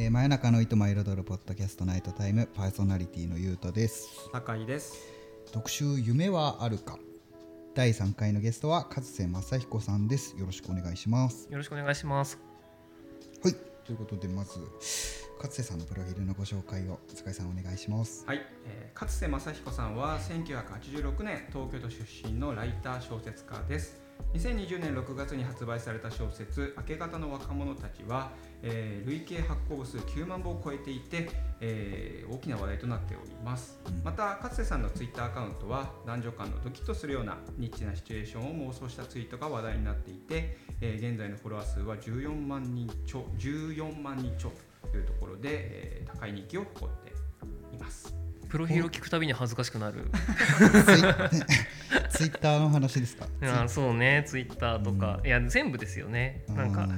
えー、真夜中の糸も彩るポッドキャストナイトタイムパーソナリティのゆうとです。酒井です。特集夢はあるか。第3回のゲストは勝瀬正彦さんです。よろしくお願いします。よろしくお願いします。はい。ということでまず勝瀬さんのプロフィールのご紹介を塚井さんお願いします。はい、えー、勝瀬正彦さんは1986年東京都出身のライター小説家です2020年6月に発売された小説「明け方の若者たちは」えー、累計発行部数9万部を超えていて、えー、大きな話題となっております、うん、また勝瀬さんのツイッターアカウントは男女間のドキッとするようなニッチなシチュエーションを妄想したツイートが話題になっていて、えー、現在のフォロワー数は14万人超14万人超というところで、えー、高い人気を誇っています。プロフィールを聞くたびに恥ずかしくなる。ツイッターの話ですか？あそうね。ツイッターとか、うん、いや全部ですよね。なんか、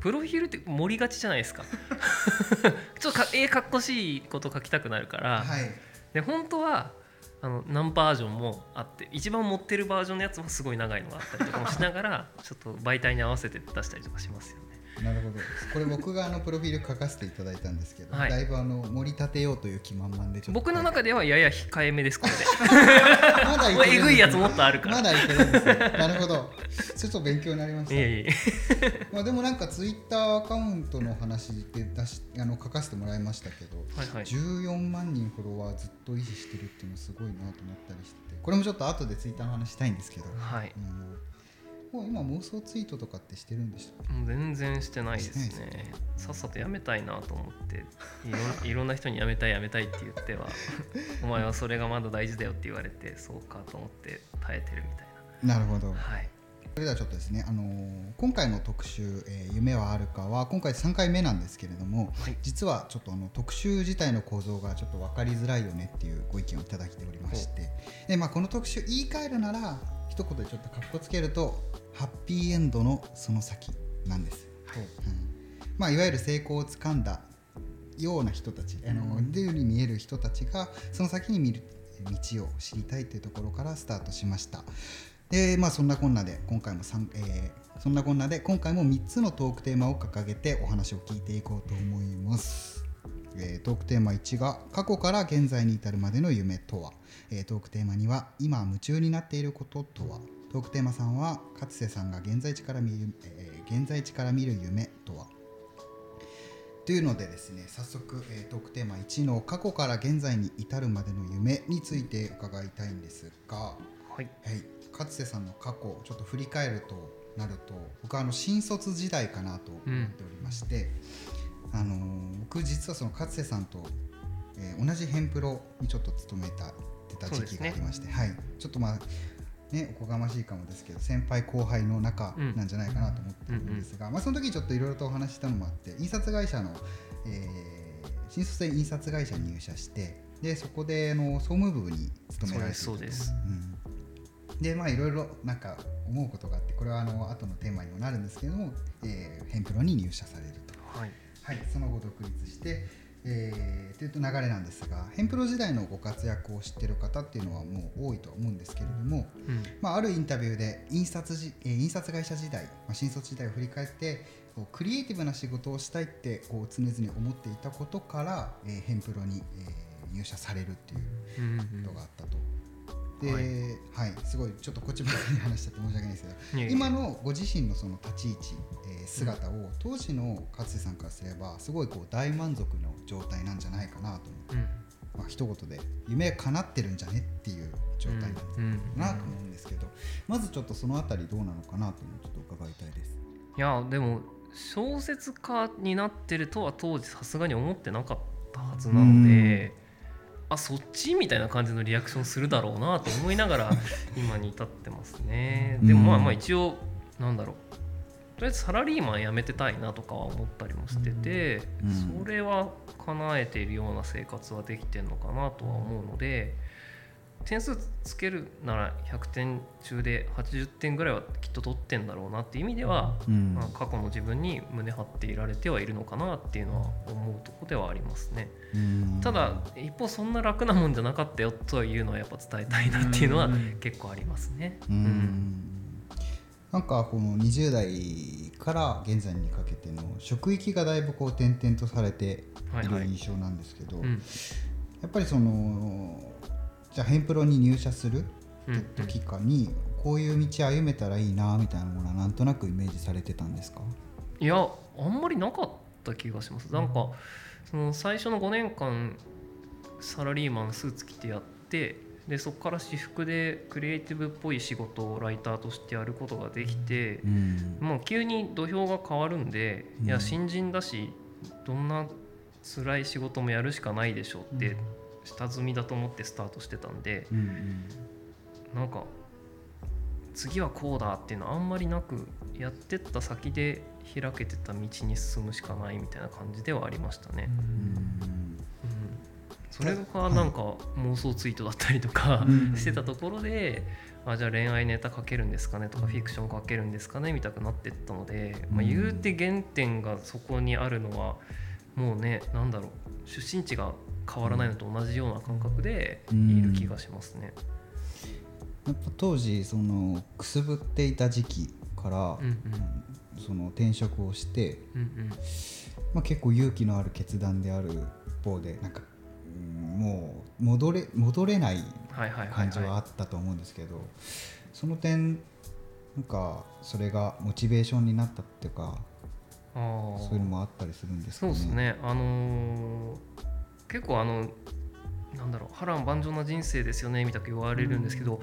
プロフィールって盛りがちじゃないですか。ちょっとかえかっこしいこと書きたくなるから、はい、で本当はあの何バージョンもあって一番持ってるバージョンのやつもすごい長いのがあったりとかもしながらちょっと媒体に合わせて出したりとかしますよね。なるほど。これ僕があのプロフィール書かせていただいたんですけど、はい、だいぶあの盛り立てようという気満々で僕の中ではやや控えめですこれで。まだいえぐいやつもっとあるから。まだいけるんですよなるほど。ちょっと勉強になりました。まあでもなんかツイッターアカウントの話で出しあの書かせてもらいましたけど、はいはい、14万人フォロワーずっと維持してるっていうのすごいなと思ったりしててこれもちょっと後でツイッターの話したいんですけど、はい、うんもう今妄想ツイートとかってしてるんでしたもう全然してないですね。さっさとやめたいなと思って。いろ いろんな人にやめたいやめたいって言っては お前はそれがまだ大事だよって言われてそうかと思って耐えてるみたいな。なるほど。はいそれではちょっとですね、あのー、今回の特集、えー、夢はあるかは今回3回目なんですけれども、はい、実はちょっとあの特集自体の構造がちょっと分かりづらいよねっていうご意見をいただいておりましてで、まあ、この特集言い換えるなら一言でちょっとかっこつけるとハッピーエンドのその先なんです。はい。うん。まあ、いわゆる成功をつかんだような人たち、あのでいうに見える人たちがその先に見る道を知りたいというところからスタートしました。でまあそんなこんなで今回もえー、そんなこんなで今回も3つのトークテーマを掲げてお話を聞いていこうと思います。えー、トークテーマ1が過去から現在に至るまでの夢とは、えー、トークテーマ2は今夢中になっていることとは。トークテーマ3は勝瀬さんが現在地から見る、えー、現在地から見る夢とは。というのでですね早速、えー、トークテーマ1の過去から現在に至るまでの夢について伺いたいんですが、はい、はい、勝瀬さんの過去ちょっと振り返るとなると僕はあの新卒時代かなと思っておりまして、うん、あのー、僕実はその勝瀬さんと、えー、同じヘンプロにちょっと勤めたてた時期がありまして、ね、はい、ちょっとまあね、おこがましいかもですけど先輩後輩の仲なんじゃないかなと思ってるんですが、まあ、その時ちょっといろいろとお話したのもあって印刷会社の、えー、新卒で印刷会社に入社してでそこであの総務部に勤められてそうです、うん、でまあいろいろなんか思うことがあってこれはあの後のテーマにもなるんですけども、えー、ヘンプロに入社されると、はい、はい、その後独立してえー、というと流れなんですがヘンプロ時代のご活躍を知ってる方っていうのはもう多いと思うんですけれども、うん、まあ、あるインタビューで印刷じ、えー、印刷会社時代、まあ、新卒時代を振り返ってこうクリエイティブな仕事をしたいってこう常々思っていたことから、えー、ヘンプロに、えー、入社されるっていうことがあったと。で、はい、はい、すごいちょっとこっちばかり話しちゃって申し訳ないですけど今のご自身のその立ち位置、えー、姿を当時の勝瀬さんからすればすごいこう大満足の状態なんじゃないかなと思って、うん、まあ一言で夢叶ってるんじゃねっていう状態なんじゃないかなと思うんですけど、まずちょっとそのあたりどうなのかなというのをちょっと伺いたいです。いやでも小説家になってるとは当時さすがに思ってなかったはずなので。あそっちみたいな感じのリアクションするだろうなと思いながら 今に至ってますね。でもまあまあ一応なんだろう。とりあえずサラリーマン辞めてたいなとかは思ったりもしてて、それは叶えているような生活はできてるのかなとは思うので点数つけるなら100点中で80点ぐらいはきっと取ってんだろうなっていう意味では、うん、まあ、過去の自分に胸張っていられてはいるのかなっていうのは思うとこではありますね。ただ一方そんな楽なもんじゃなかったよというのはやっぱ伝えたいなっていうのは結構ありますね。うん。なんかこの20代から現在にかけての職域がだいぶこう転々とされている印象なんですけど、やっぱりそのじゃあヘンプロに入社するって時かにこういう道歩めたらいいなみたいなものはなんとなくイメージされてたんですか？いやあんまりなかった気がします。なんかその最初の5年間サラリーマンスーツ着てやってでそこから私服でクリエイティブっぽい仕事をライターとしてやることができて、うん、もう急に土俵が変わるんで、うん、いや新人だしどんな辛い仕事もやるしかないでしょうって下積みだと思ってスタートしてたんで、うんうん、なんか次はこうだっていうのはあんまりなくやってった先で開けてた道に進むしかないみたいな感じではありましたね。うん。それがなんか妄想ツイートだったりとか してたところで、あじゃあ恋愛ネタ書けるんですかねとかフィクション書けるんですかねみたくなってったので、まあ、言うて原点がそこにあるのはもうねなんだろう出身地が変わらないのと同じような感覚でいる気がしますね。やっぱ当時そのくすぶっていた時期から、うんうん、その転職をして、うんうん。まあ、結構勇気のある決断である一方でなんかもう戻れ戻れない感じはあったと思うんですけどその点なんかそれがモチベーションになったっていうかそういうのもあったりするんですかね。そうですね。あのー、結構あのなんだろう波乱万丈な人生ですよねみたく言われるんですけど、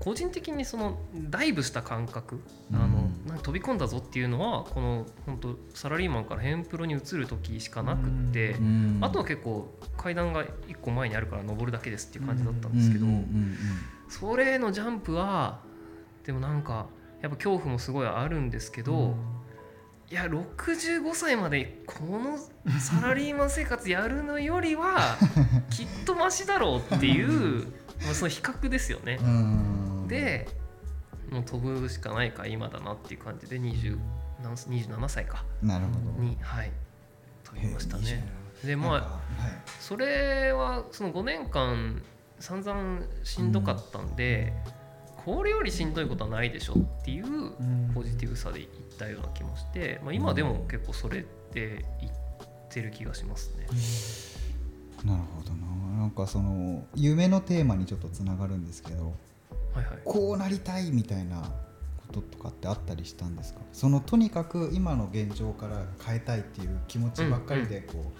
個人的にそのダイブした感覚、うん、あの飛び込んだぞっていうのはこの本当サラリーマンからヘンプロに移る時しかなくって、うん、あとは結構階段が1個前にあるから登るだけですっていう感じだったんですけど、それのジャンプはでもなんかやっぱ恐怖もすごいあるんですけど、うん、いや65歳までこのサラリーマン生活やるのよりは きっとマシだろうっていう。まあ、その比較ですよね。でもう飛ぶしかないか今だなっていう感じで20 27歳か。なるほど。にはい。飛びましたね。でまあ、はい、それはその5年間散々しんどかったんで、うん、これよりしんどいことはないでしょっていうポジティブさでいったような気もして、まあ、今でも結構それでいってる気がしますね。なるほどな。なんかその夢のテーマにちょっとつながるんですけど、はいはい、こうなりたいみたいなこととかってあったりしたんですか？そのとにかく今の現状から変えたいっていう気持ちばっかりでこう、うん。うん、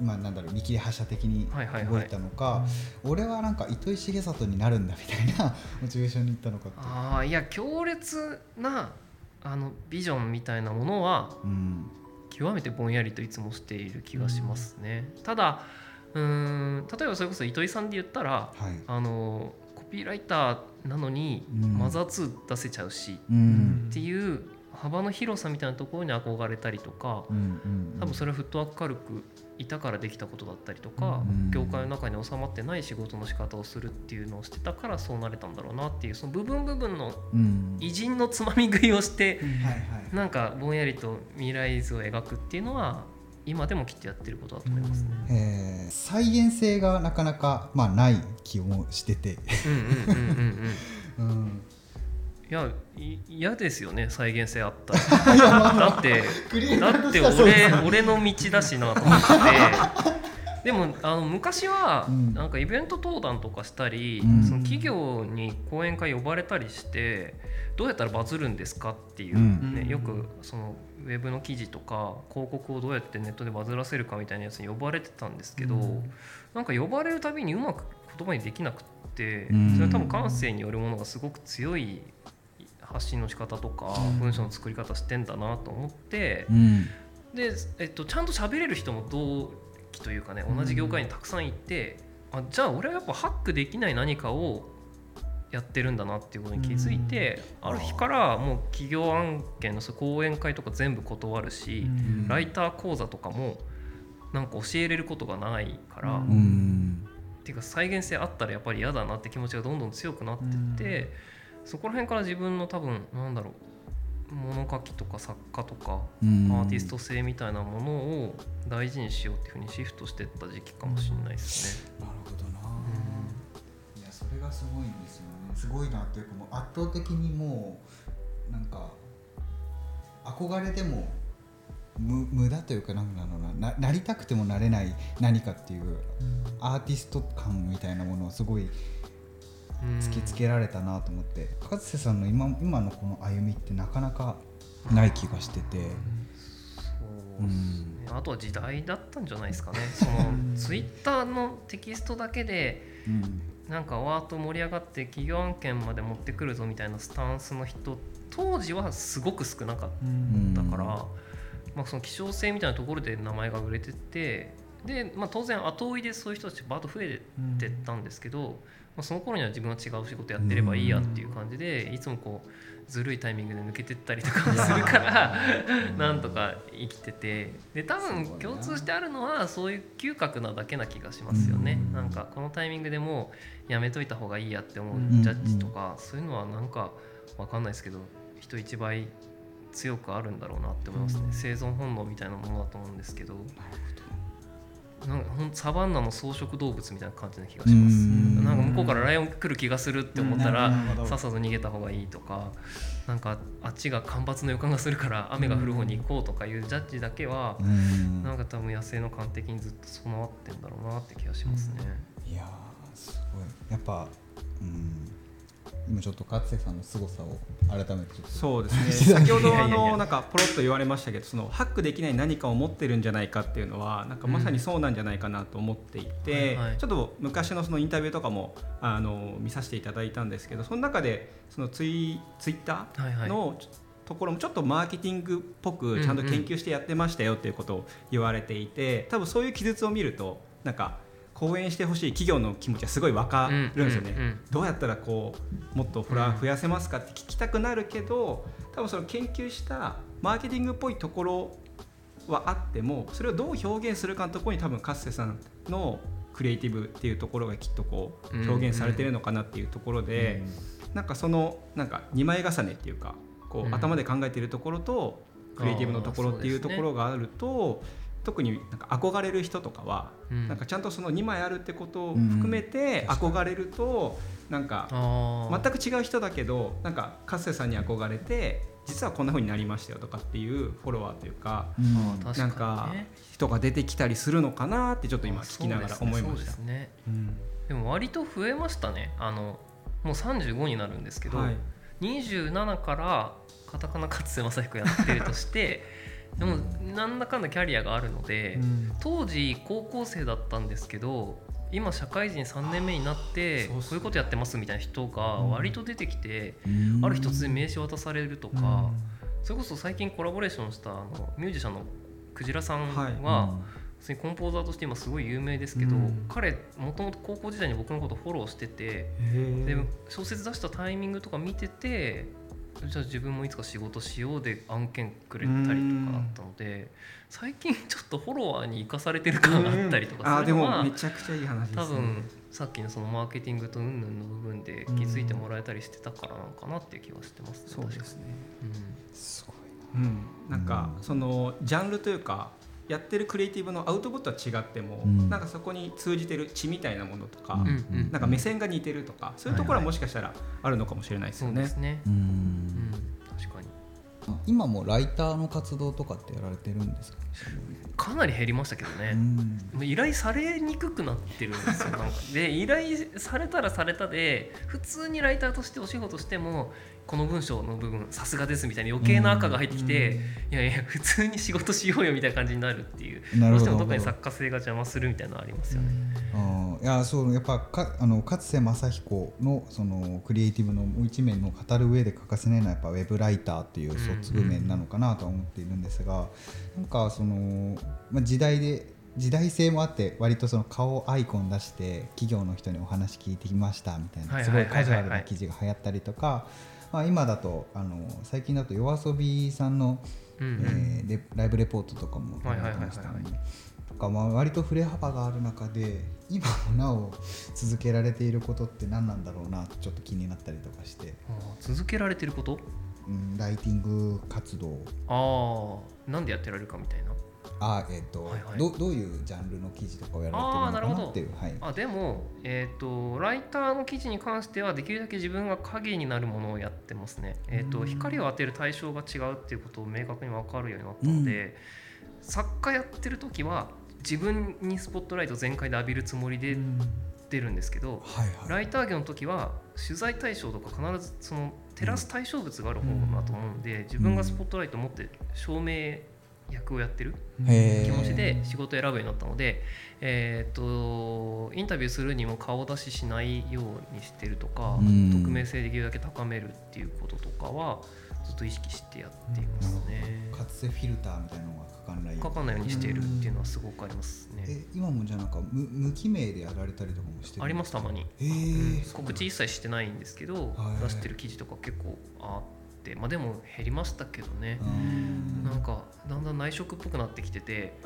今なんだろう見切り発車的に動いたのか、はい。はいはい、俺はなんか糸井重里になるんだみたいなモチベーションにいったのかああいや強烈なあのビジョンみたいなものは、うん、極めてぼんやりといつもしている気がしますね。うん、ただうん例えばそれこそ糸井さんで言ったら、はい、あのコピーライターなのにマザー2出せちゃうし、うん、っていう幅の広さみたいなところに憧れたりとか、うんうんうん、多分それはフットワーク軽くいたからできたことだったりとか、うん、業界の中に収まってない仕事の仕方をするっていうのをしてたからそうなれたんだろうなっていうその部分部分の偉人のつまみ食いをして、うん、なんかぼんやりと未来図を描くっていうのは今でもきっとやってることだと思いますね。再現性がなかなか、まあ、ない気もしてて。いや嫌ですよね再現性あったら。だってだって俺俺の道だしなと思ってでもあの昔はなんかイベント登壇とかしたり、うん、その企業に講演会呼ばれたりしてどうやったらバズるんですかっていう、ね、うん、よくそのウェブの記事とか広告をどうやってネットでバズらせるかみたいなやつに呼ばれてたんですけど、うん、なんか呼ばれるたびにうまく言葉にできなくってそれは多分感性によるものがすごく強い発信の仕方とか文章の作り方してんだなと思って、で、えっと、ちゃんと喋れる人も同期というかね同じ業界にたくさんいて、あじゃあ俺はやっぱハックできない何かをやってるんだなっていうことに気づいて、ある日からもう企業案件の講演会とか全部断るし、ライター講座とかもなんか教えれることがないから、っていうか再現性あったらやっぱり嫌だなって気持ちがどんどん強くなってって、そこら辺から自分の多分なんだろう物書きとか作家とかアーティスト性みたいなものを大事にしようっていうふうにシフトしてった時期かもしれないですね。なるほどな、うん、いやそれがすごいんですよすごいなっていうかもう圧倒的にもうなんか憧れても無無駄というかなんだろうなななりたくてもなれない何かっていう、アーティスト感みたいなものをすごい突きつけられたなと思って。勝瀬さんの今今のこの歩みってなかなかない気がしてて。そうね、あとは時代だったんじゃないですかね。そのツイッターのテキストだけで、なんかワート盛り上がって企業案件まで持ってくるぞみたいなスタンスの人当時はすごく少なかったから、まあ、その希少性みたいなところで名前が売れててで、まあ、当然後追いでそういう人たちバーッと増えてったんですけど、まあ、その頃には自分は違う仕事やってればいいやっていう感じでいつもこうずるいタイミングで抜けてったりとかするからなんとか生きてて。で多分共通してあるのはそういう嗅覚なだけな気がしますよね。なんかこのタイミングでもうやめといた方がいいやって思うジャッジとかそういうのはなんか分かんないですけど人一倍強くあるんだろうなって思いますね、生存本能みたいなものだと思うんですけど。なんかほんサバンナの草食動物みたいな感じな気がします。なんか向こうからライオン来る気がするって思ったらさっさと逃げた方がいいとかなんかあっちが干ばつの予感がするから雨が降る方に行こうとかいうジャッジだけはなんか多分野生の感的にずっと備わってんだろうなって気がしますね。いやすごい。やっぱうん今ちょっと勝瀬さんの凄さを改めてそうですね。先ほどあのなんかポロッと言われましたけどそのハックできない何かを持ってるんじゃないかっていうのはなんかまさにそうなんじゃないかなと思っていて、ちょっと昔のそのインタビューとかもあの見させていただいたんですけどその中でそのツイツイッターの、ところもちょっとマーケティングっぽくちゃんと研究してやってましたよっていうことを言われていて多分そういう記述を見るとなんか講演してほしい企業の気持ちはすごい分かるんですよね、うんうんうん、どうやったらこうもっとフォロワー増やせますかって聞きたくなるけど多分その研究したマーケティングっぽいところはあってもそれをどう表現するかのところに多分カッセさんのクリエイティブっていうところがきっとこう表現されてるのかなっていうところで、うん。うん、なんかそのなんか2枚重ねっていうかこう頭で考えているところとクリエイティブのところっていうところがあると、特になんか憧れる人とかは、うん、なんかちゃんとその2枚あるってことを含めて憧れると、なんか全く違う人だけどなんかカッセさんに憧れて実はこんなふうになりましたよとかっていうフォロワーというか、うん、なんか人が出てきたりするのかなってちょっと今聞きながら思いました。で、ね。うん、でも割と増えましたね。あのもう35になるんですけど、はい、27からカタカナ勝瀬正彦やってるとしてでもなんだかんだキャリアがあるので、うん、当時高校生だったんですけど今社会人3年目になってこういうことやってますみたいな人が割と出てきて、うん、ある日突然名刺渡されるとか、うん、それこそ最近コラボレーションしたあのミュージシャンのクジラさんは、はい。普通にコンポーザーとして今すごい有名ですけど、うん、彼もともと高校時代に僕のことフォローしててで小説出したタイミングとか見ててじゃあ自分もいつか仕事しようで案件くれたりとかあったので最近ちょっとフォロワーに生かされてる感があったりとかするのはめちゃくちゃいい話、ね、多分さっきのそのマーケティングとうんぬんの部分で気づいてもらえたりしてたからなのかなっていう気はしてます、ね、そうですね、うん、すごいな、うん、なんかそのジャンルというかやってるクリエイティブのアウトプットは違っても、うん、なんかそこに通じてる血みたいなものとか、うん、なんか目線が似てるとか、そういうところはもしかしたらあるのかもしれないですよね。はいはい、ね。うん。確かに。今もライターの活動とかってやられてるんですか？かなり減りましたけどね、依頼されにくくなってるんですよ。なんか。で依頼されたらされたで普通にライターとしてお仕事してもこの文章の部分さすがですみたいな余計な赤が入ってきて、いやいや普通に仕事しようよみたいな感じになるっていう。どうしてもど。っかに作家性が邪魔するみたいなのありますよね。あいやそうやっぱかあの勝瀬正彦のそのクリエイティブの一面の語る上で欠かせないのはやっぱウェブライターっていう卒面なのかなとは思っているんですが、うん、なんかその、まあ、時代で時代性もあって割とその顔アイコン出して企業の人にお話聞いてきましたみたいなすごいカジュアルな記事が流行ったりとか。まあ、今だとあの最近だと yoasobi さんの、うん、えー、ライブレポートとかもやってましたね。とかまあ割と振れ幅がある中で今もなお続けられていることって何なんだろうなとちょっと気になったりとかして。続けられてること、うん、ライティング活動。ああなんでやってられるかみたいなあえっ、ー、と、はいはい、どどういうジャンルの記事とかをやられてるのかなっていうはい、あでも、えーと、ライターの記事に関してはできるだけ自分が影になるものをやってますね、えーと、光を当てる対象が違うっていうことを明確に分かるようになったので、作家やってる時は自分にスポットライト全開で浴びるつもりで出るんですけど、はいはい、ライター業の時は取材対象とか必ずその照らす対象物がある方だと思うんで、自分がスポットライトを持って照明役をやってる気持ちで仕事を選ぶようになったので、えーと、インタビューするにも顔出ししないようにしてるとか、匿名性できるだけ高めるっていうこととかはずっと意識してやっていますね。かつてフィルターみたいなのがかかんないかかんないようにしているっていうのはすごくありますね。え今もじゃなんか無無記名でやられたりとかもしてありますたまに、えー、うん、告知一切してないんですけど、出してる記事とか結構あって。まあでも減りましたけどね。なんかだんだん内職っぽくなってきてて。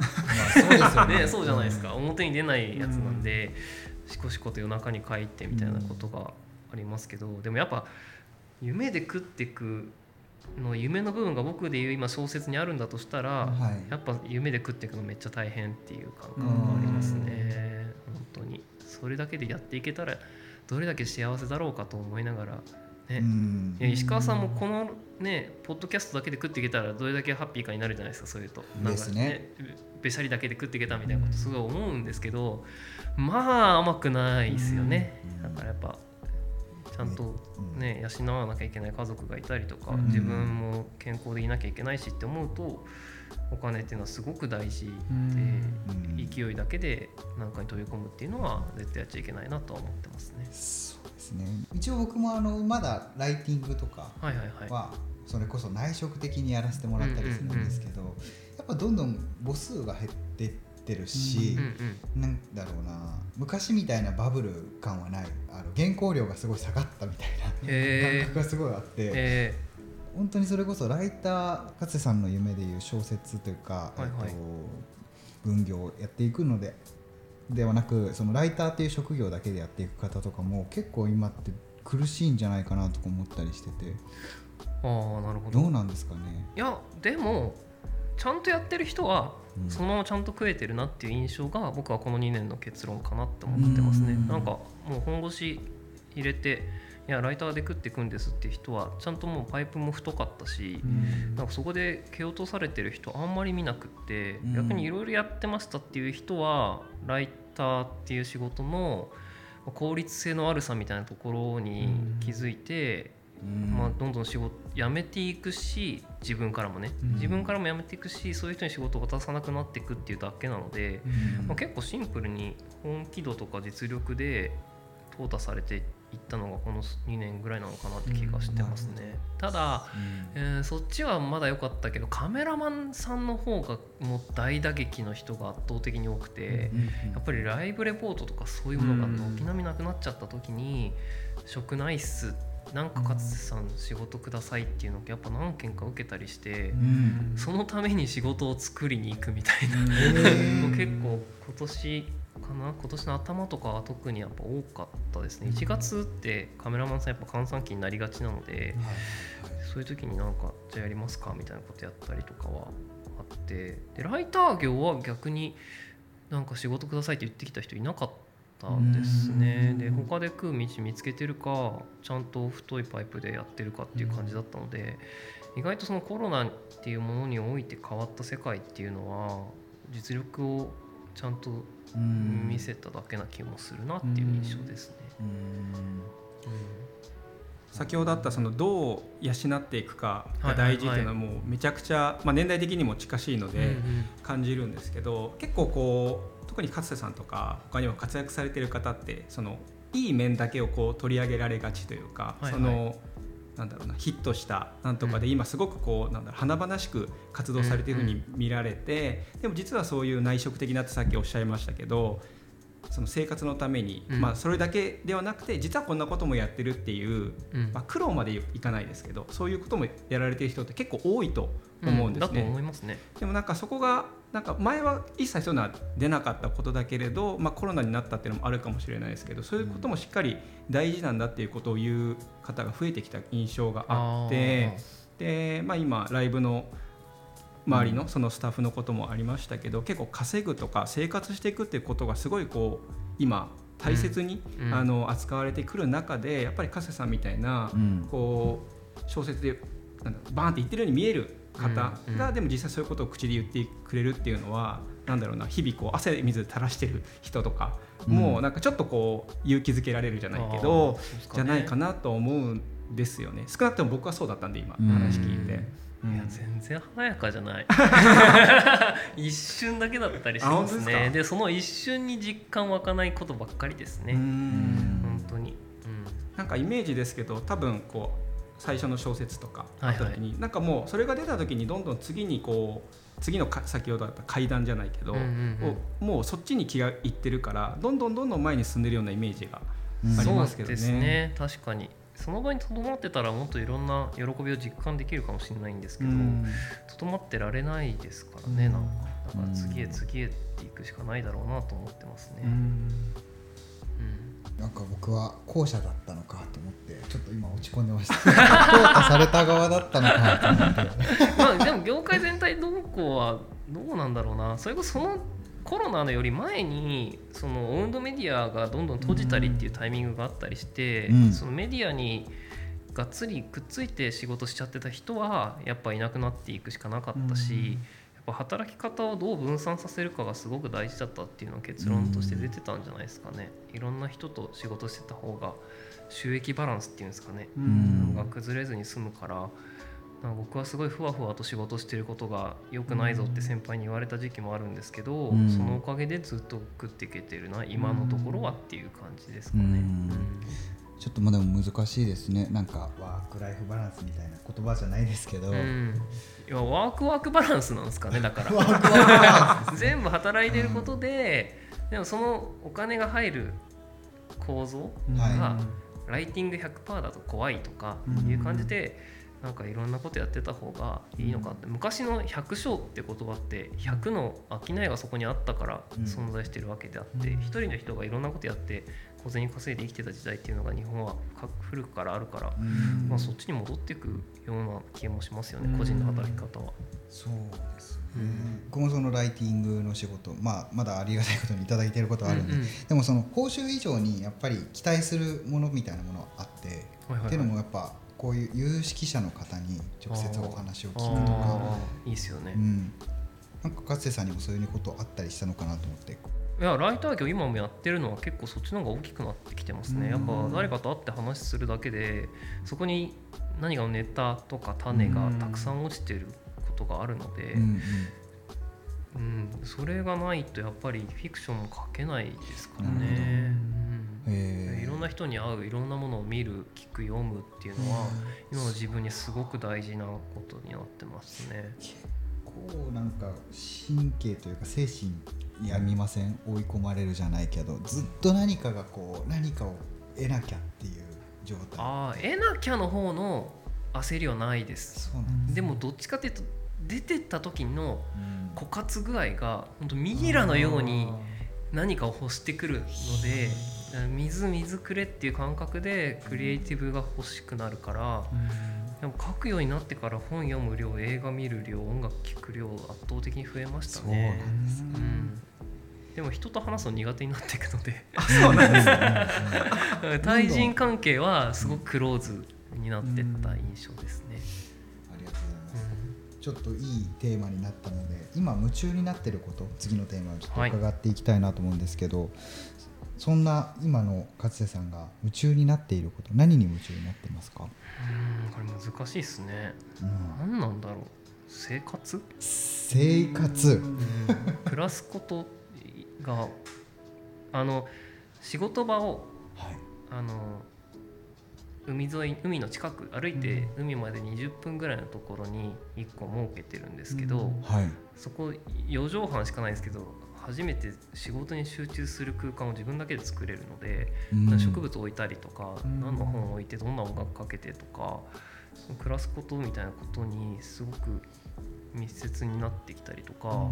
そうですよ ね。そうじゃないですか。表に出ないやつなんでしこしこと夜中に帰ってみたいなことがありますけどでもやっぱ夢で食っていくの夢の部分が僕でいう今小説にあるんだとしたら、はい、やっぱ夢で食っていくのめっちゃ大変っていう感覚がありますね。本当に。それだけでやっていけたらどれだけ幸せだろうかと思いながらね、いや石川さんもこのねポッドキャストだけで食っていけたらどれだけハッピーかになるじゃないですかそういうと。なんかねべしゃりだけで食っていけたみたいなことすごい思うんですけどまあ甘くないですよね。だからやっぱちゃんとね養わなきゃいけない家族がいたりとか自分も健康でいなきゃいけないしって思うとお金っていうのはすごく大事で勢いだけで何かに飛び込むっていうのは絶対やっちゃいけないなとは思ってますね。ですね。一応僕もあのまだライティングとかはそれこそ内職的にやらせてもらったりするんですけどやっぱどんどん母数が減ってってるし、うなんだろうな昔みたいなバブル感はない。あの原稿料がすごい下がったみたいな感覚がすごいあって。本当にそれこそライター勝瀬さんの夢でいう小説というか、はいはい、えっと、分業をやっていくのでではなくそのライターっていう職業だけでやっていく方とかも結構今って苦しいんじゃないかなとか思ったりしてて。ああなるほど。どうなんですかね。いやでもちゃんとやってる人はそのままちゃんと食えてるなっていう印象が僕はこの2年の結論かなって思ってますね。ん。なんかもう本腰入れていやライターで食っていくんですっていう人はちゃんともうパイプも太かったし、なんかそこで蹴落とされてる人あんまり見なくって、逆にいろいろやってましたっていう人はライターっていう仕事の効率性の悪さみたいなところに気づいて、まあ、どんどん仕事辞めていくし自分からもね、自分からも辞めていくしそういう人に仕事を渡さなくなっていくっていうだけなので、まあ、結構シンプルに本気度とか実力で淘汰されていったのがこの2年ぐらいなのかなって気がしてますね、ただ、えー、そっちはまだ良かったけどカメラマンさんの方がもう大打撃の人が圧倒的に多くて、やっぱりライブレポートとかそういうものが軒並みなくなっちゃった時に「職ないっす」なんか勝瀬さん仕事くださいっていうのをやっぱ何件か受けたりして、そのために仕事を作りに行くみたいな、結構今年かな今年の頭とかは特にやっぱ多かったですね。1月ってカメラマンさんやっぱ閑散期になりがちなので、そういう時になんかじゃあやりますかみたいなことやったりとかはあってでライター業は逆になんか仕事くださいって言ってきた人いなかったですね。で他で食う道見つけてるかちゃんと太いパイプでやってるかっていう感じだったので意外とそのコロナっていうものにおいて変わった世界っていうのは実力をちゃんと見せただけな気もするなっていう印象ですね。先ほどあったそのどう養っていくかが大事っていうのはもうめちゃくちゃ、まあ、年代的にも近しいので感じるんですけど結構こう特に勝瀬さんとか他にも活躍されてる方ってそのいい面だけをこう取り上げられがちというか、そのなんだろうなヒットしたなんとかで今すごくこうなんだろう華々しく活動されているふうに見られて、でも実はそういう内職的なってさっきおっしゃいましたけどその生活のために、うん、まあ、それだけではなくて実はこんなこともやってるっていう、うん、まあ、苦労までいかないですけどそういうこともやられてる人って結構多いと思うんですね。でもなんかそこがなんか前は一切そういうのは出なかったことだけれど、まあ、コロナになったっていうのもあるかもしれないですけどそういうこともしっかり大事なんだっていうことを言う方が増えてきた印象があってで、まあ、今ライブの周りのそのスタッフのこともありましたけど結構稼ぐとか生活していくっていうことがすごいこう今大切に、うん、あの扱われてくる中でやっぱり加瀬さんみたいな、うん、こう小説でなんだバーンって言ってるように見える方が、でも実際そういうことを口で言ってくれるっていうのはなんだろうな日々こう汗水垂らしてる人とか、もうなんかちょっとこう勇気づけられるじゃないけど、ね、じゃないかなと思うんですよね。少なくとも僕はそうだったんで今話聞いて。いや全然華やかじゃない。一瞬だけだったりしますね。でその一瞬に実感湧かないことばっかりですね。本当に、うん、なんかイメージですけど多分こう最初の小説とかあった時に、はいはい、なんかもうそれが出た時にどんどん次にこう次のか先ほどあった階段じゃないけど、うんうんうん、もうそっちに気がいってるからどんどんどんどん前に進んでるようなイメージがありますけどね。そうですね確かにその場にとどまってたらもっといろんな喜びを実感できるかもしれないんですけどとど、まってられないですからね、うん、なんかだから次へ次へっていくしかないだろうなと思ってますね。うんなんか僕は後者だったのかと思ってちょっと今落ち込んでました。淘汰された側だったのかと思って。まあでも業界全体どうこうはどうなんだろうな。それこそそのコロナのより前にそのオウンドメディアがどんどん閉じたりっていうタイミングがあったりして、うん、そのメディアにがっつりくっついて仕事しちゃってた人はやっぱいなくなっていくしかなかったし、うん。ぱ働き方をどう分散させるかがすごく大事だったっていうのが結論として出てたんじゃないですかね、いろんな人と仕事してた方が収益バランスっていうんですかね、が崩れずに済むから僕はすごいふわふわと仕事してることが良くないぞって先輩に言われた時期もあるんですけど、そのおかげでずっと食っていけてるな今のところはっていう感じですかね。ちょっとまあでも難しいですね。なんかワークライフバランスみたいな言葉じゃないですけど、うん、いやワークワークバランスなんですかねだから。全部働いてることで、うん、でもそのお金が入る構造が、はい、ライティング100%だと怖いとかいう感じで、うん、なんかいろんなことやってた方がいいのかって、昔の百姓って言葉って100の商いがそこにあったから存在してるわけであって一、人の人がいろんなことやって小銭稼いで生きてた時代っていうのが日本は古くからあるから、まあ、そっちに戻っていくような気もしますよね、個人の働き方は。そうですね、うん、僕もそのライティングの仕事、まあ、まだありがたいことに頂いてることはあるんで、うんうん、でもその報酬以上にやっぱり期待するものみたいなものはあって、はいはいはい、っていうのもやっぱこういう有識者の方に直接お話を聞くとかいいですよね、うん、なんか勝瀬さんにもそういうことあったりしたのかなと思っていやライター業今もやってるのは結構そっちの方が大きくなってきてますね、やっぱ誰かと会って話するだけでそこに何かネタとか種がたくさん落ちてることがあるので、うん、うん、それがないとやっぱりフィクションも書けないですからね。うん、いろんな人に会ういろんなものを見る聞く読むっていうのは今の自分にすごく大事なことになってますね。結構なんか神経というか精神やみません追い込まれるじゃないけどずっと何かがこう何かを得なきゃっていう状態。ああ得なきゃの方の焦りはないです。そうなんです、でもどっちかっていうと出てった時の枯渇具合が本当ミイラのように何かを欲してくるので水水くれっていう感覚でクリエイティブが欲しくなるから、でも書くようになってから本読む量映画見る量音楽聴く量圧倒的に増えましたね。そうなんですね、うんでも人と話すの苦手になっていくので。そうなんです 対人関係はすごくクローズになってった印象ですね、ありがとうございます、うん、ちょっといいテーマになったので今夢中になってること次のテーマをちょっと伺っていきたいなと思うんですけど、はい、そんな今の勝瀬さんが夢中になっていること何に夢中になっていますか？うんこれ難しいですね、うん、何なんだろう。生活？生活、うん、暮らすことがあの仕事場を、はい、あの海沿い海の近く歩いて海まで20分ぐらいのところに1個設けてるんですけど、うん。はい、そこ4畳半しかないですけど初めて仕事に集中する空間を自分だけで作れるので、うん、植物置いたりとか、うん、何の本を置いてどんな音楽かけてとか暮らすことみたいなことにすごく密接になってきたりとか、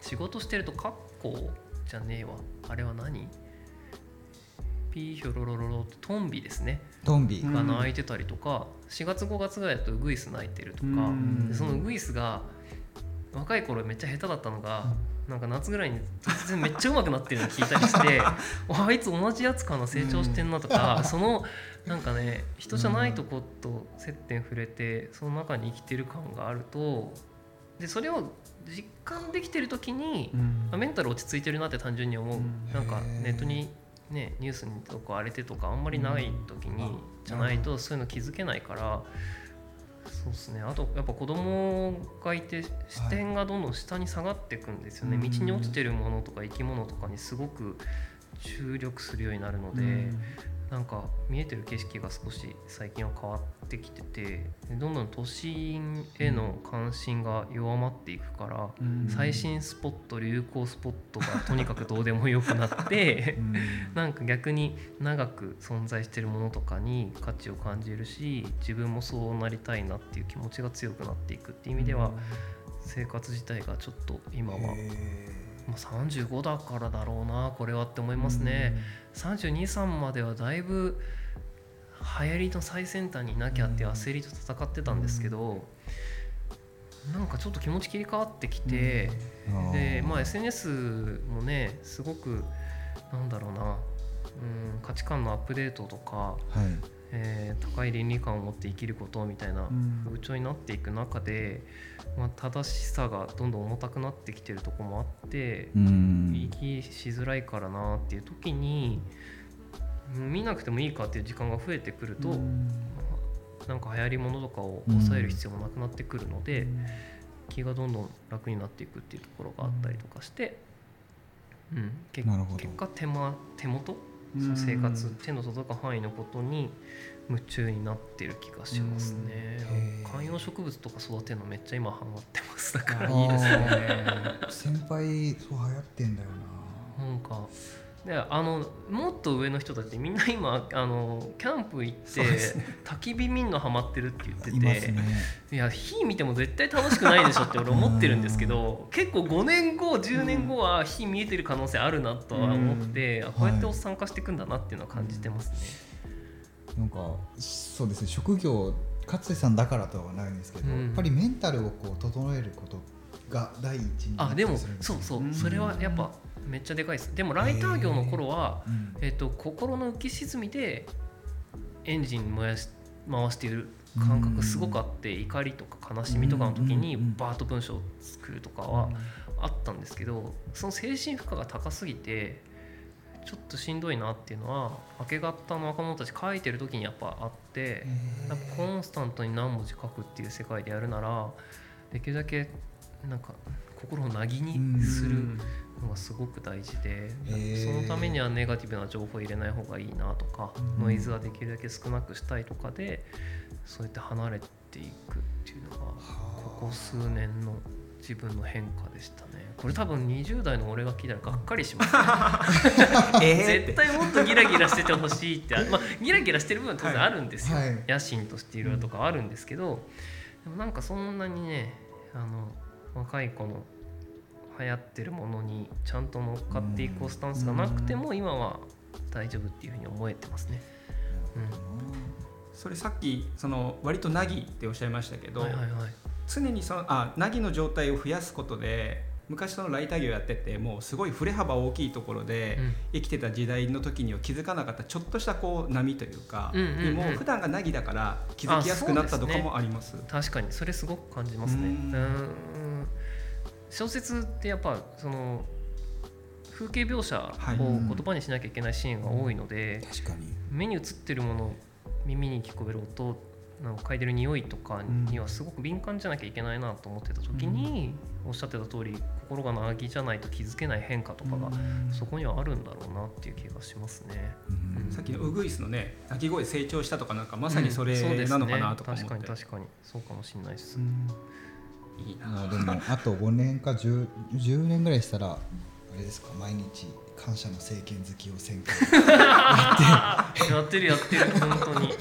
仕事してるとカッコじゃねえわ。あれは何？ピーヒョロロロロってトンビですね。トンビ。が鳴いてたりとか、4月5月ぐらいだとウグイス鳴いてるとかそのウグイスが若い頃めっちゃ下手だったのが、なんか夏ぐらいに突然めっちゃ上手くなってるの聞いたりして あいつ同じやつかな成長してんなとか、そのなんかね人じゃないとこと接点触れてその中に生きてる感があるとでそれを実感できてる時に、うん、メンタル落ち着いてるなって単純に思う、うん、なんかネットにねニュースにとか荒れてとかあんまりない時に、じゃないとそういうの気づけないから。そうですね。あとやっぱ子供がいて視点がどんどん下に下がっていくんですよね、はい、道に落ちてるものとか生き物とかにすごく注力するようになるので、なんか見えてる景色が少し最近は変わってきててどんどん都心への関心が弱まっていくから、うん、最新スポット流行スポットが とにかくどうでもよくなってうん、なんか逆に長く存在してるものとかに価値を感じるし自分もそうなりたいなっていう気持ちが強くなっていくっていう意味では、生活自体がちょっと今は。まあ、35だからだろうなこれはって思いますね、うん、323まではだいぶ流行りの最先端にいなきゃって焦りと戦ってたんですけど、うん、なんかちょっと気持ち切り替わってきて、うん、で、まあ、SNS もねすごくなんだろうな、うん、価値観のアップデートとか、はい、えー、高い倫理観を持って生きることみたいな風潮になっていく中で、まあ、正しさがどんどん重たくなってきてるとこもあって、生きしづらいからなっていう時に見なくてもいいかっていう時間が増えてくると、なんか流行りものとかを抑える必要もなくなってくるので、気がどんどん楽になっていくっていうところがあったりとかして、うん、結果手間手元その生活手の届く範囲のことに夢中になってる気がしますね。観葉植物とか育てるのめっちゃ今ハマってます。だからいいですね。先輩そう流行ってんだよな。なんかであのもっと上の人たちみんな今あのキャンプ行って、ね、焚き火見んのハマってるって言っててい,、ね、いや火見ても絶対楽しくないでしょって俺思ってるんですけど結構5年後10年後は火見えてる可能性あるなとは思って、うん、こうやって参加していくんだなっていうのは感じてますね。はい、なんかそうですね。職業勝瀬さんだからとはないんですけど、うん、やっぱりメンタルをこう整えることが第一にあでもそうそう。それはやっぱめっちゃでかいです。でもライター業の頃は、えーと心の浮き沈みでエンジン燃やし回している感覚すごくあって怒りとか悲しみとかの時にバーッと文章を作るとかはあったんですけどその精神負荷が高すぎてちょっとしんどいなっていうのは明け方の若者たち書いてる時にやっぱあってやっぱコンスタントに何文字書くっていう世界でやるならできるだけなんか心をなぎにするのがすごく大事で、そのためにはネガティブな情報を入れない方がいいなとか、ノイズはできるだけ少なくしたいとかでそうやって離れていくっていうのがここ数年の自分の変化でしたね。これ多分20代の俺が聞いたらがっかりしますね。絶対もっとギラギラしててほしいってまあギラギラしてる部分は当然あるんですよ、はい、野心としていろいろとかあるんですけど、でもなんかそんなにねあの若い子の流行ってるものにちゃんと乗っかっていこうスタンスがなくても今は大丈夫っていうふうに思えてますね。うん、それさっきその割となぎっておっしゃいましたけど、はいはいはい、常にそのあなぎの状態を増やすことで昔そのライター業やっててもうすごい振れ幅大きいところで生きてた時代の時には気づかなかったちょっとしたこう波というか、うんうんうん、もう普段がなぎだから気づきやすくなったとかもあります、ね、確かに。それすごく感じますね。うん小説ってやっぱその風景描写を言葉にしなきゃいけないシーンが多いので、はい目に映ってるもの耳に聞こえる音なんか嗅いでる匂いとかにはすごく敏感じゃなきゃいけないなと思ってた時に、おっしゃってた通り心がなぎじゃないと気づけない変化とかがそこにはあるんだろうなっていう気がしますね、うん、さっきのウグイスのね鳴き声成長したとかなんかまさにそれなのかなとか思って、うんね、確かに確かに。そうかもしれないです、いいな。でもあと5年か 10, 10年ぐらいしたらあれですか毎日感謝の政権好きを1000回 やって。やってるやってる。本当に。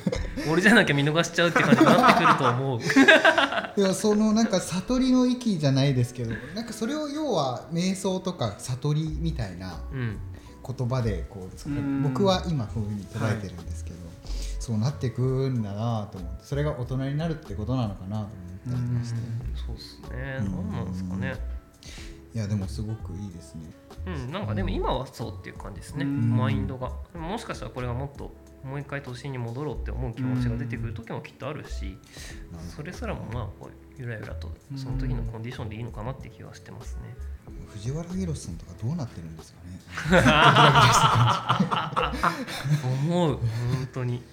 俺じゃなきゃ見逃しちゃうって感じになってくると思う。いやそのなんか悟りの域じゃないですけどなんかそれを要は瞑想とか悟りみたいな言葉でこう、うん、僕は今こういうふうに捉えてるんですけど、はい、そうなっていくんだなと思ってそれが大人になるってことなのかなと思って。ってありましてそうですね何なんですかね。いやでもすごくいいですね。うん。なんかでも今はそうっていう感じですね。マインドが。もしかしたらこれがもっともう一回都心に戻ろうって思う気持ちが出てくる時もきっとあるしそれすらもまあこうゆらゆらとその時のコンディションでいいのかなって気はしてますね。藤原宏さんとかどうなってるんですかね。思う。本当に